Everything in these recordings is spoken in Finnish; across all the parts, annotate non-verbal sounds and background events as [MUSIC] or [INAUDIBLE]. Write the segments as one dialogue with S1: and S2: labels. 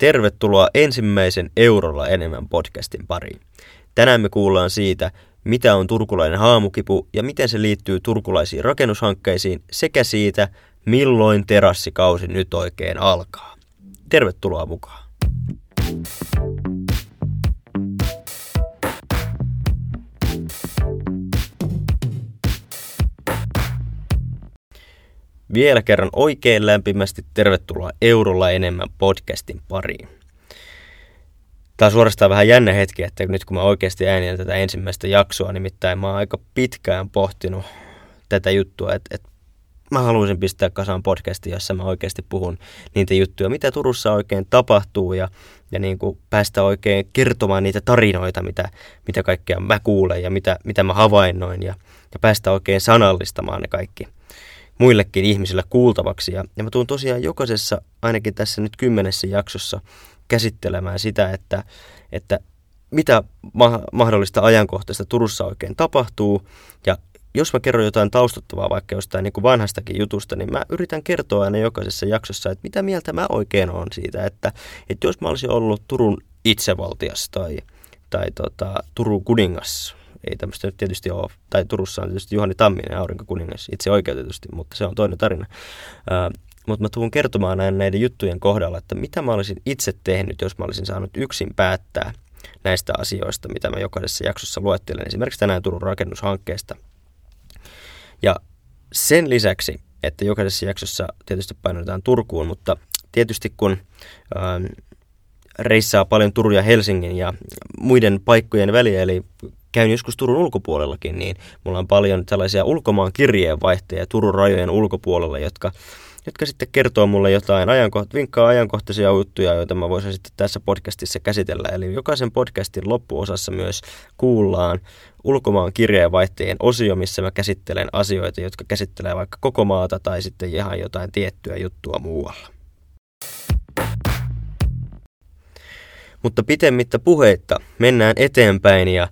S1: Tervetuloa ensimmäisen Eurolla enemmän podcastin pariin. Tänään me kuullaan siitä, mitä on turkulainen haamukipu ja miten se liittyy turkulaisiin rakennushankkeisiin sekä siitä, milloin terassikausi nyt oikein alkaa. Tervetuloa mukaan. Vielä kerran oikein lämpimästi tervetuloa Eurolla enemmän podcastin pariin. Tämä on suorastaan vähän jännä hetki, että nyt kun mä oikeasti äänitän tätä ensimmäistä jaksoa, nimittäin mä oon aika pitkään pohtinut tätä juttua, että, että mä haluaisin pistää kasaan podcastia, jossa mä oikeasti puhun niitä juttuja, mitä Turussa oikein tapahtuu ja, ja niin kuin päästä oikein kertomaan niitä tarinoita, mitä, mitä kaikkea mä kuulen ja mitä, mitä mä havainnoin ja, ja päästä oikein sanallistamaan ne kaikki – muillekin ihmisille kuultavaksi. Ja, ja mä tuun tosiaan jokaisessa, ainakin tässä nyt kymmenessä jaksossa, käsittelemään sitä, että, että mitä ma- mahdollista ajankohtaista Turussa oikein tapahtuu. Ja jos mä kerron jotain taustattavaa vaikka jostain niin kuin vanhastakin jutusta, niin mä yritän kertoa aina jokaisessa jaksossa, että mitä mieltä mä oikein on siitä, että, että jos mä olisin ollut Turun itsevaltias tai, tai tota, Turun kuningas, ei tämmöistä nyt tietysti ole, tai Turussa on tietysti Juhani Tamminen aurinkokuningas itse oikeutetusti, mutta se on toinen tarina. Mutta mä tuun kertomaan näin näiden juttujen kohdalla, että mitä mä olisin itse tehnyt, jos mä olisin saanut yksin päättää näistä asioista, mitä mä jokaisessa jaksossa luettelen, esimerkiksi tänään Turun rakennushankkeesta. Ja sen lisäksi, että jokaisessa jaksossa tietysti painotetaan Turkuun, mutta tietysti kun äh, reissaa paljon Turun ja Helsingin ja muiden paikkojen väliä, eli käyn joskus Turun ulkopuolellakin, niin mulla on paljon tällaisia ulkomaan kirjeenvaihtajia Turun rajojen ulkopuolella, jotka, jotka sitten kertoo mulle jotain ajankoht- vinkkaa ajankohtaisia juttuja, joita mä voisin sitten tässä podcastissa käsitellä. Eli jokaisen podcastin loppuosassa myös kuullaan ulkomaan kirjeenvaihtajien osio, missä mä käsittelen asioita, jotka käsittelee vaikka koko maata tai sitten ihan jotain tiettyä juttua muualla. Mutta pitemmittä puheitta mennään eteenpäin ja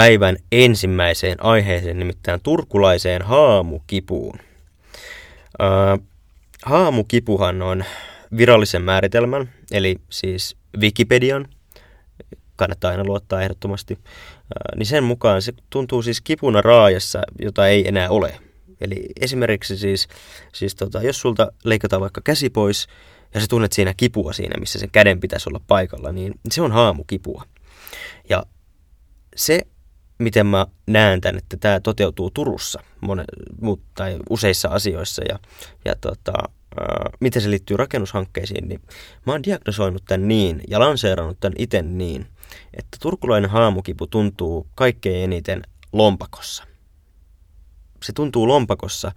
S1: päivän ensimmäiseen aiheeseen, nimittäin turkulaiseen haamukipuun. Uh, haamukipuhan on virallisen määritelmän, eli siis Wikipedian, kannattaa aina luottaa ehdottomasti, niin sen mukaan se tuntuu siis kipuna raajassa, jota ei enää ole. Eli esimerkiksi siis, siis tota, jos sulta leikataan vaikka käsi pois ja sä tunnet siinä kipua siinä, missä sen käden pitäisi olla paikalla, niin se on haamukipua. Ja se miten mä näen tämän, että tämä toteutuu Turussa monen, tai useissa asioissa ja, ja tota, äh, miten se liittyy rakennushankkeisiin, niin mä oon diagnosoinut tämän niin ja lanseerannut tämän itse niin, että turkulainen haamukipu tuntuu kaikkein eniten lompakossa. Se tuntuu lompakossa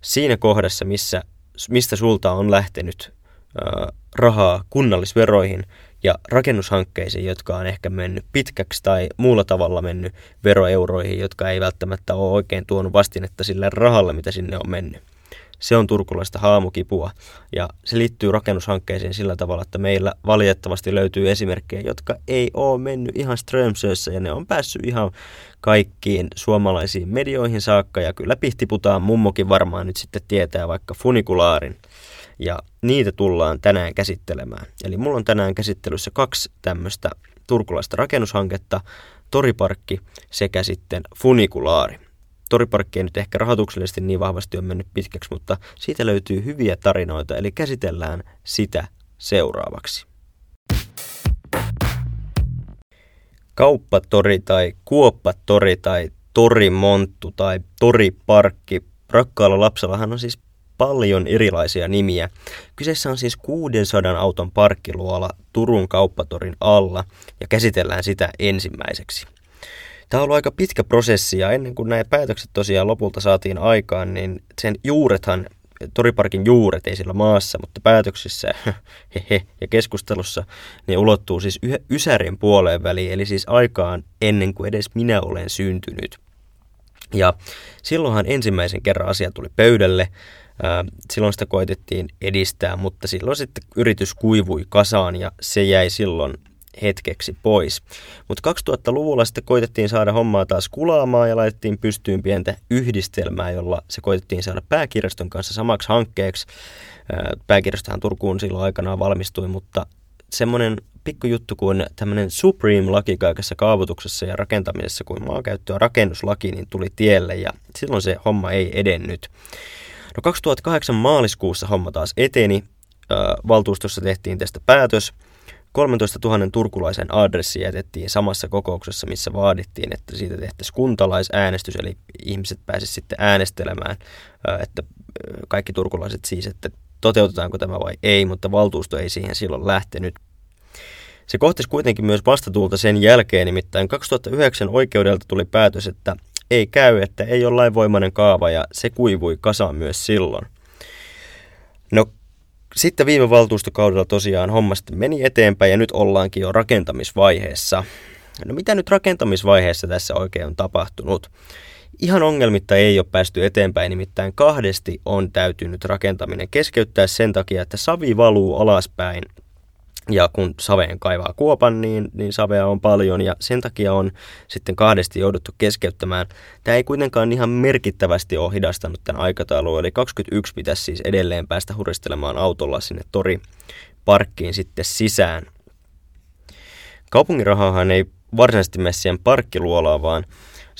S1: siinä kohdassa, missä, mistä sulta on lähtenyt äh, rahaa kunnallisveroihin – ja rakennushankkeisiin, jotka on ehkä mennyt pitkäksi tai muulla tavalla mennyt veroeuroihin, jotka ei välttämättä ole oikein tuonut vastinetta sille rahalle, mitä sinne on mennyt. Se on turkulaista haamukipua ja se liittyy rakennushankkeisiin sillä tavalla, että meillä valitettavasti löytyy esimerkkejä, jotka ei ole mennyt ihan Strömsössä ja ne on päässyt ihan kaikkiin suomalaisiin medioihin saakka ja kyllä Pihtiputaan mummokin varmaan nyt sitten tietää vaikka funikulaarin – ja niitä tullaan tänään käsittelemään. Eli mulla on tänään käsittelyssä kaksi tämmöistä turkulaista rakennushanketta, Toriparkki sekä sitten Funikulaari. Toriparkki ei nyt ehkä rahoituksellisesti niin vahvasti on mennyt pitkäksi, mutta siitä löytyy hyviä tarinoita, eli käsitellään sitä seuraavaksi. Kauppatori tai kuoppatori tai torimonttu tai toriparkki. Rakkaalla lapsellahan on siis paljon erilaisia nimiä. Kyseessä on siis 600 auton parkkiluola Turun kauppatorin alla ja käsitellään sitä ensimmäiseksi. Tämä on ollut aika pitkä prosessi ja ennen kuin nämä päätökset tosiaan lopulta saatiin aikaan, niin sen juurethan, Toriparkin juuret ei sillä maassa, mutta päätöksissä [LAUGHS] hehe, ja keskustelussa ne ulottuu siis Ysärin puoleen väliin, eli siis aikaan ennen kuin edes minä olen syntynyt. Ja silloinhan ensimmäisen kerran asia tuli pöydälle. Silloin sitä koitettiin edistää, mutta silloin sitten yritys kuivui kasaan ja se jäi silloin hetkeksi pois. Mutta 2000-luvulla sitten koitettiin saada hommaa taas kulaamaan ja laitettiin pystyyn pientä yhdistelmää, jolla se koitettiin saada pääkirjaston kanssa samaksi hankkeeksi. Pääkirjastohan Turkuun silloin aikanaan valmistui, mutta semmoinen pikkujuttu kuin tämmöinen Supreme-laki kaikessa kaavoituksessa ja rakentamisessa kuin maankäyttö- ja rakennuslaki niin tuli tielle ja silloin se homma ei edennyt. No 2008 maaliskuussa homma taas eteni. Valtuustossa tehtiin tästä päätös. 13 000 turkulaisen adressi jätettiin samassa kokouksessa, missä vaadittiin, että siitä tehtäisiin kuntalaisäänestys, eli ihmiset pääsisivät sitten äänestelemään, että kaikki turkulaiset siis, että toteutetaanko tämä vai ei, mutta valtuusto ei siihen silloin lähtenyt. Se kohtasi kuitenkin myös vastatuulta sen jälkeen, nimittäin 2009 oikeudelta tuli päätös, että ei käy, että ei ole lainvoimainen kaava ja se kuivui kasaan myös silloin. No sitten viime valtuustokaudella tosiaan homma meni eteenpäin ja nyt ollaankin jo rakentamisvaiheessa. No mitä nyt rakentamisvaiheessa tässä oikein on tapahtunut? Ihan ongelmitta ei ole päästy eteenpäin, nimittäin kahdesti on täytynyt rakentaminen keskeyttää sen takia, että savi valuu alaspäin ja kun saveen kaivaa kuopan, niin, niin savea on paljon ja sen takia on sitten kahdesti jouduttu keskeyttämään. Tämä ei kuitenkaan ihan merkittävästi ole hidastanut tämän aikataulun, eli 21 pitäisi siis edelleen päästä huristelemaan autolla sinne tori parkkiin sitten sisään. Kaupungin ei varsinaisesti mene siihen parkkiluolaan, vaan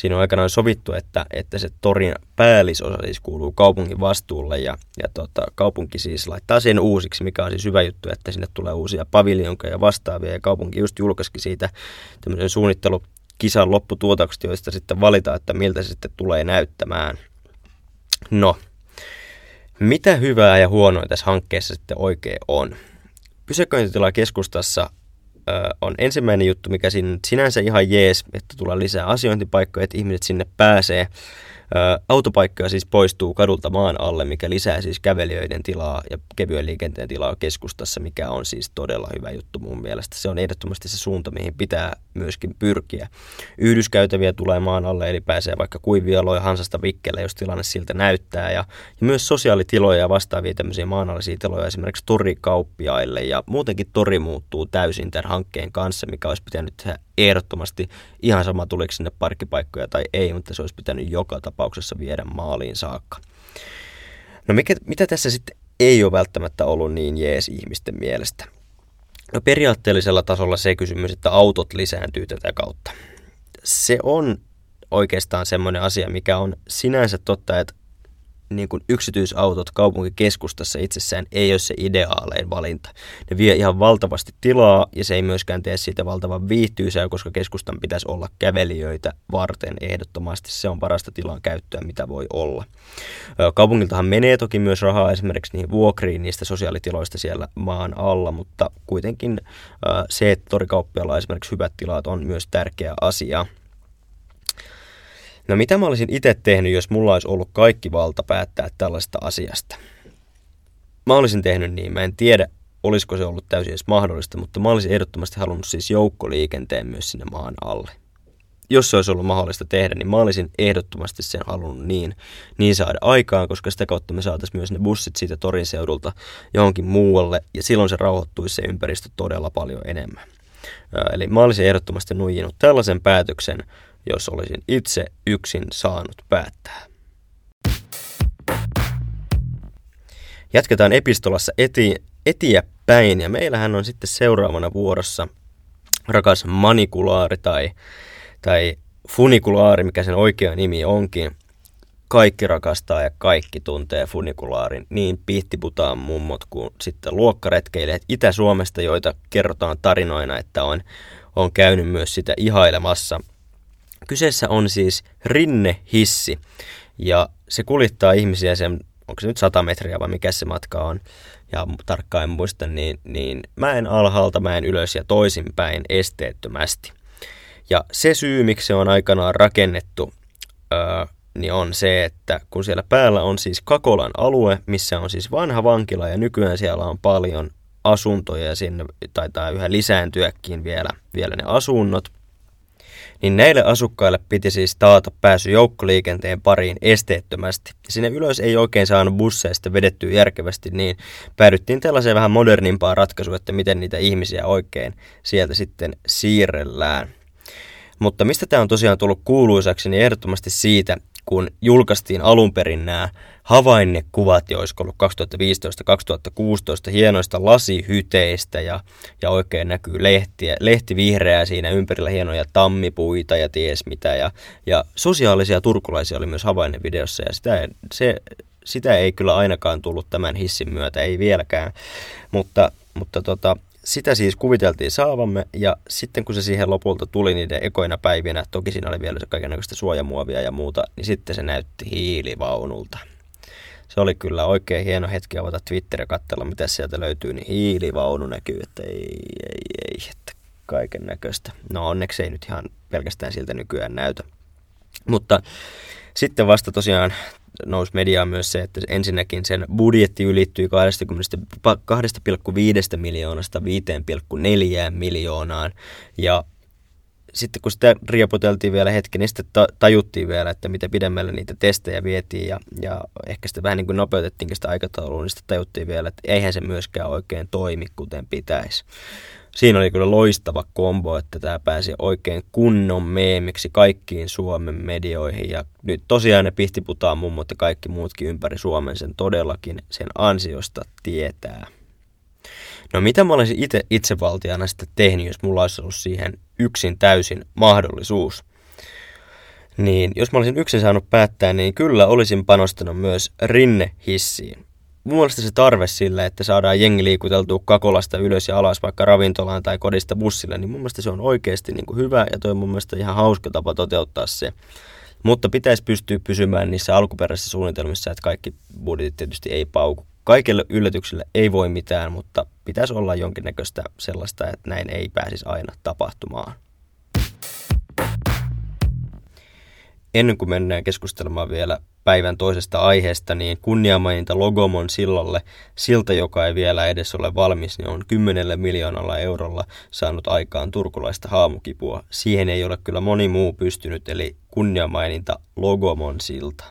S1: siinä on aikanaan sovittu, että, että se torin päällisosa siis kuuluu kaupungin vastuulle ja, ja tota, kaupunki siis laittaa sen uusiksi, mikä on siis hyvä juttu, että sinne tulee uusia paviljonkeja ja vastaavia ja kaupunki just julkaisikin siitä tämmöisen suunnittelukisan lopputuotokset, joista sitten valitaan, että miltä se sitten tulee näyttämään. No, mitä hyvää ja huonoa tässä hankkeessa sitten oikein on? Pysäköintitila keskustassa on ensimmäinen juttu, mikä sinänsä ihan jees, että tulee lisää asiointipaikkoja, että ihmiset sinne pääsee. Autopaikkoja siis poistuu kadulta maan alle, mikä lisää siis kävelijöiden tilaa ja kevyen liikenteen tilaa keskustassa, mikä on siis todella hyvä juttu mun mielestä. Se on ehdottomasti se suunta, mihin pitää myöskin pyrkiä. Yhdyskäytäviä tulee maan alle, eli pääsee vaikka kuivialoja Hansasta Vikkelle, jos tilanne siltä näyttää. Ja, ja myös sosiaalitiloja ja vastaavia tämmöisiä maanallisia tiloja esimerkiksi torikauppiaille. Ja muutenkin tori muuttuu täysin tämän hankkeen kanssa, mikä olisi pitänyt tehdä ehdottomasti ihan sama tuliko sinne parkkipaikkoja tai ei, mutta se olisi pitänyt joka tapauksessa viedä maaliin saakka. No mikä, mitä tässä sitten ei ole välttämättä ollut niin jees ihmisten mielestä? No periaatteellisella tasolla se kysymys, että autot lisääntyy tätä kautta. Se on oikeastaan semmoinen asia, mikä on sinänsä totta, että niin kuin yksityisautot kaupunkikeskustassa itsessään ei ole se ideaalein valinta. Ne vie ihan valtavasti tilaa ja se ei myöskään tee siitä valtavan viihtyisää, koska keskustan pitäisi olla kävelijöitä varten ehdottomasti. Se on parasta tilan käyttöä, mitä voi olla. Kaupungiltahan menee toki myös rahaa esimerkiksi niihin vuokriin niistä sosiaalitiloista siellä maan alla, mutta kuitenkin se, että torikauppialla esimerkiksi hyvät tilat on myös tärkeä asia – No mitä mä olisin itse tehnyt, jos mulla olisi ollut kaikki valta päättää tällaista asiasta? Mä olisin tehnyt niin, mä en tiedä, olisiko se ollut täysin edes mahdollista, mutta mä olisin ehdottomasti halunnut siis joukkoliikenteen myös sinne maan alle. Jos se olisi ollut mahdollista tehdä, niin mä olisin ehdottomasti sen halunnut niin, niin saada aikaan, koska sitä kautta me saataisiin myös ne bussit siitä torin seudulta johonkin muualle, ja silloin se rauhoittuisi se ympäristö todella paljon enemmän. Eli mä olisin ehdottomasti nuijinut tällaisen päätöksen, jos olisin itse yksin saanut päättää. Jatketaan epistolassa eti, etiä päin ja meillähän on sitten seuraavana vuorossa rakas manikulaari tai, tai funikulaari, mikä sen oikea nimi onkin. Kaikki rakastaa ja kaikki tuntee funikulaarin, niin pihtiputaan mummot kuin sitten luokkaretkeilijät Itä-Suomesta, joita kerrotaan tarinoina, että on, on käynyt myös sitä ihailemassa – Kyseessä on siis rinnehissi ja se kuljettaa ihmisiä sen, onko se nyt 100 metriä vai mikä se matka on, ja tarkkaan en muista, niin, niin mäen alhaalta, mäen ylös ja toisinpäin esteettömästi. Ja se syy, miksi se on aikanaan rakennettu, öö, niin on se, että kun siellä päällä on siis Kakolan alue, missä on siis vanha vankila ja nykyään siellä on paljon asuntoja ja sinne taitaa yhä lisääntyäkin vielä, vielä ne asunnot, niin näille asukkaille piti siis taata pääsy joukkoliikenteen pariin esteettömästi. Sinne ylös ei oikein saanut busseista vedettyä järkevästi, niin päädyttiin tällaiseen vähän modernimpaan ratkaisuun, että miten niitä ihmisiä oikein sieltä sitten siirrellään. Mutta mistä tämä on tosiaan tullut kuuluisaksi, niin ehdottomasti siitä, kun julkaistiin alun perin nämä havainnekuvat, jo olisiko ollut 2015-2016 hienoista lasihyteistä ja, ja oikein näkyy lehtiä, lehti vihreää siinä ympärillä hienoja tammipuita ja ties mitä. Ja, ja sosiaalisia turkulaisia oli myös havainnevideossa ja sitä, se, sitä ei kyllä ainakaan tullut tämän hissin myötä, ei vieläkään. Mutta, mutta tota, sitä siis kuviteltiin saavamme, ja sitten kun se siihen lopulta tuli niiden ekoina päivinä, toki siinä oli vielä se kaikenlaista suojamuovia ja muuta, niin sitten se näytti hiilivaunulta. Se oli kyllä oikein hieno hetki avata Twitter ja katsella, mitä sieltä löytyy, niin hiilivaunu näkyy, että ei, ei, ei, että kaiken näköistä. No onneksi ei nyt ihan pelkästään siltä nykyään näytä. Mutta sitten vasta tosiaan nousi mediaan myös se, että ensinnäkin sen budjetti ylittyi 2,5 miljoonasta 5,4 miljoonaan. Ja sitten kun sitä riepoteltiin vielä hetki, niin sitten tajuttiin vielä, että mitä pidemmälle niitä testejä vietiin ja, ja ehkä sitten vähän niin kuin nopeutettiinkin sitä aikataulua, niin sitten tajuttiin vielä, että eihän se myöskään oikein toimi kuten pitäisi siinä oli kyllä loistava kombo, että tämä pääsi oikein kunnon meemiksi kaikkiin Suomen medioihin. Ja nyt tosiaan ne pihtiputaan mummot ja kaikki muutkin ympäri Suomen sen todellakin sen ansiosta tietää. No mitä mä olisin itse itsevaltiana sitten tehnyt, jos mulla olisi ollut siihen yksin täysin mahdollisuus? Niin jos mä olisin yksin saanut päättää, niin kyllä olisin panostanut myös rinnehissiin mun mielestä se tarve sille, että saadaan jengi liikuteltua kakolasta ylös ja alas vaikka ravintolaan tai kodista bussille, niin mun mielestä se on oikeasti niin kuin hyvä ja toi on mun mielestä ihan hauska tapa toteuttaa se. Mutta pitäisi pystyä pysymään niissä alkuperäisissä suunnitelmissa, että kaikki budjetit tietysti ei pauku. Kaikille yllätyksille ei voi mitään, mutta pitäisi olla jonkinnäköistä sellaista, että näin ei pääsisi aina tapahtumaan. Ennen kuin mennään keskustelemaan vielä päivän toisesta aiheesta, niin kunniamaininta Logomon sillalle, silta joka ei vielä edes ole valmis, niin on 10 miljoonalla eurolla saanut aikaan turkulaista haamukipua. Siihen ei ole kyllä moni muu pystynyt, eli kunniamaininta Logomon silta.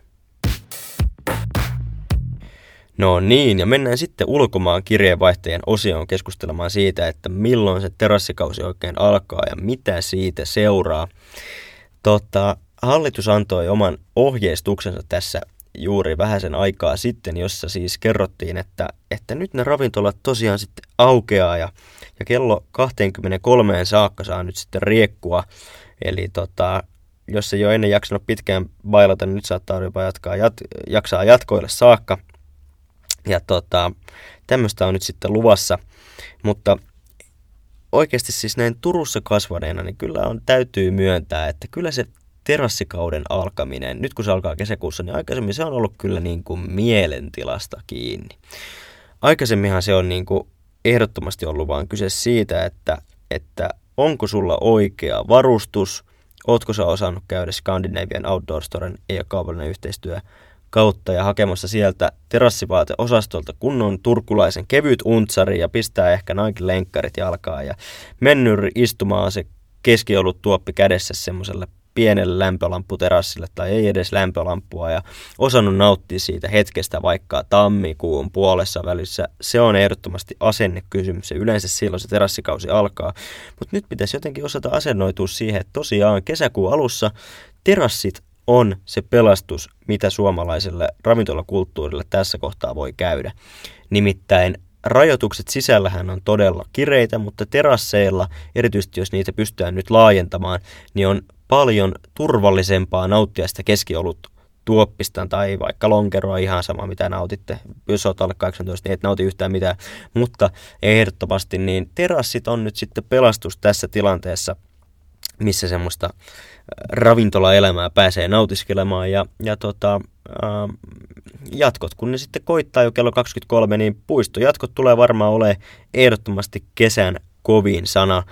S1: No niin, ja mennään sitten ulkomaan kirjeenvaihtajien osioon keskustelemaan siitä, että milloin se terassikausi oikein alkaa ja mitä siitä seuraa. Tota, Hallitus antoi oman ohjeistuksensa tässä juuri vähäisen aikaa sitten, jossa siis kerrottiin, että, että nyt ne ravintolat tosiaan sitten aukeaa ja, ja kello 23 saakka saa nyt sitten riekkua. Eli tota, jos ei ole ennen jaksanut pitkään bailata, niin nyt saattaa jopa jatkaa, jat, jaksaa jatkoille saakka. Ja tota, tämmöistä on nyt sitten luvassa. Mutta oikeasti siis näin Turussa kasvaneena, niin kyllä on, täytyy myöntää, että kyllä se terassikauden alkaminen, nyt kun se alkaa kesäkuussa, niin aikaisemmin se on ollut kyllä niin kuin mielentilasta kiinni. Aikaisemminhan se on niin kuin ehdottomasti ollut vaan kyse siitä, että, että onko sulla oikea varustus, ootko sä osannut käydä Scandinavian Outdoor Storen ja kaupallinen yhteistyö kautta ja hakemassa sieltä terassivaateosastolta kunnon turkulaisen kevyt untsari ja pistää ehkä Nike lenkkarit jalkaan ja mennyt istumaan se keskiolut tuoppi kädessä semmoiselle pienelle lämpölampputerassille tai ei edes lämpölampua ja osannut nauttia siitä hetkestä vaikka tammikuun puolessa välissä. Se on ehdottomasti asennekysymys ja yleensä silloin se terassikausi alkaa. Mutta nyt pitäisi jotenkin osata asennoitua siihen, että tosiaan kesäkuun alussa terassit on se pelastus, mitä suomalaiselle ravintolakulttuurille tässä kohtaa voi käydä. Nimittäin rajoitukset sisällähän on todella kireitä, mutta terasseilla, erityisesti jos niitä pystytään nyt laajentamaan, niin on paljon turvallisempaa nauttia sitä keskiolut tuoppista tai vaikka lonkeroa ihan sama mitä nautitte. Jos olet alle 18, niin et nauti yhtään mitään. Mutta ehdottomasti niin terassit on nyt sitten pelastus tässä tilanteessa, missä semmoista äh, ravintolaelämää pääsee nautiskelemaan. Ja, ja tota, äh, jatkot, kun ne sitten koittaa jo kello 23, niin puistojatkot tulee varmaan olemaan ehdottomasti kesän kovin sana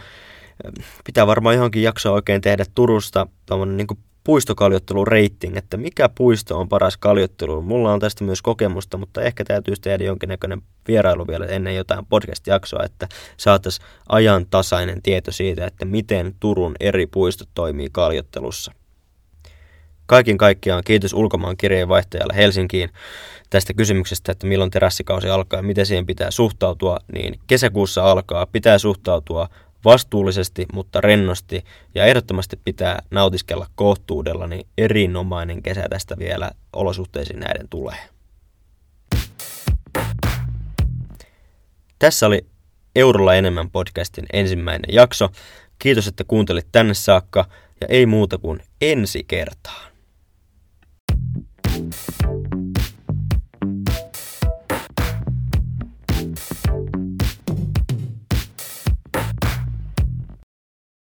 S1: pitää varmaan johonkin jaksoa oikein tehdä Turusta tuommoinen niin puistokaljoittelun rating, että mikä puisto on paras kaljottelu. Mulla on tästä myös kokemusta, mutta ehkä täytyisi tehdä jonkinnäköinen vierailu vielä ennen jotain podcast-jaksoa, että saataisiin ajantasainen tieto siitä, että miten Turun eri puistot toimii kaljottelussa. Kaikin kaikkiaan kiitos ulkomaan kirjeenvaihtajalle Helsinkiin tästä kysymyksestä, että milloin terassikausi alkaa ja miten siihen pitää suhtautua, niin kesäkuussa alkaa, pitää suhtautua vastuullisesti, mutta rennosti ja ehdottomasti pitää nautiskella kohtuudella, niin erinomainen kesä tästä vielä olosuhteisiin näiden tulee. Tässä oli Eurolla enemmän podcastin ensimmäinen jakso. Kiitos, että kuuntelit tänne saakka ja ei muuta kuin ensi kertaan.